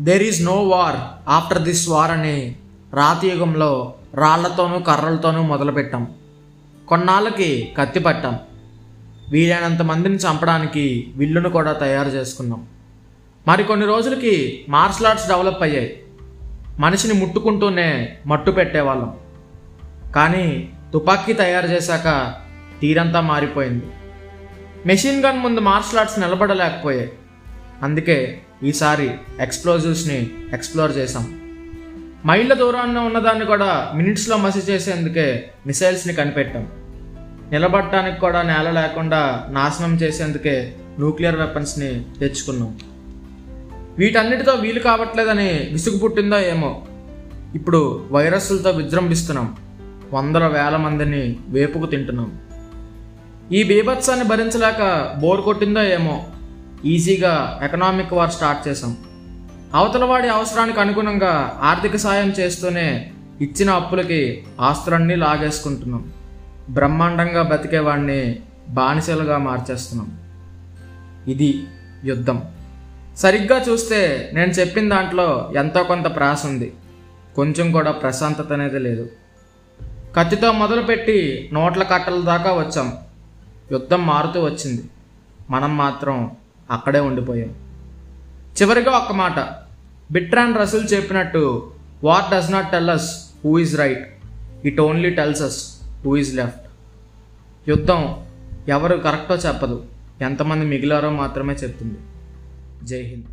There is no war after this war అని రాతయుగంలో రాళ్ళతోనూ కర్రలతోనూ మొదలుపెట్టాం. కొన్నాళ్ళకి కత్తి పట్టాం. వీలైనంత మందిని చంపడానికి విల్లును కూడా తయారు చేసుకున్నాం. మరి కొన్ని రోజులకి మార్షల్ ఆర్ట్స్ డెవలప్ అయ్యాయి. మనిషిని ముట్టుకుంటూనే మట్టు పెట్టేవాళ్ళం. కానీ తుపాకీ తయారు చేశాక తీరంతా మారిపోయింది. మెషిన్ గన్ ముందు మార్షల్ ఆర్ట్స్ నిలబడలేకపోయాయి. అందుకే ఈసారి ఎక్స్ప్లోజివ్స్ని ఎక్స్ప్లోర్ చేసాం మైళ్ళ దూరాన్ని ఉన్నదాన్ని కూడా మినిట్స్లో మసి చేసేందుకే మిసైల్స్ని కనిపెట్టాం. నిలబడటానికి కూడా నేల లేకుండా నాశనం చేసేందుకే న్యూక్లియర్ వెపన్స్ని తెచ్చుకున్నాం. వీటన్నిటితో వీలు కావట్లేదని విసుగు పుట్టిందో ఏమో. ఇప్పుడు వైరస్లతో విజృంభిస్తున్నాం. వందల వేల మందిని వేపుకు తింటున్నాం. ఈ బీభత్సాన్ని భరించలేక బోర్ కొట్టిందో ఏమో. ఈజీగా ఎకనామిక్ వార్ స్టార్ట్ చేసాం అవతలవాడి అవసరానికి అనుగుణంగా ఆర్థిక సాయం చేస్తూనే ఇచ్చిన అప్పులకి ఆస్తులన్నీ లాగేసుకుంటున్నాం. బ్రహ్మాండంగా బతికేవాడిని బానిసలుగా మార్చేస్తున్నాం. ఇది యుద్ధం. సరిగ్గా చూస్తే నేను చెప్పిన దాంట్లో ఎంతో కొంత ప్రాస ఉంది. కొంచెం కూడా ప్రశాంతత అనేది లేదు. కత్తితో మొదలుపెట్టి నోట్ల కట్టల దాకా వచ్చాం. యుద్ధం మారుతూ వచ్చింది. మనం మాత్రం అక్కడే ఉండిపోయాం. చివరిగా ఒక్క మాట. బిట్రాన్ రసూల్ చెప్పినట్టు war does not tell us who is right. It only tells us who is left. యుద్ధం ఎవరు కరెక్టో చెప్పదు. ఎంతమంది మిగిలారో మాత్రమే చెప్తుంది. జై హింద్.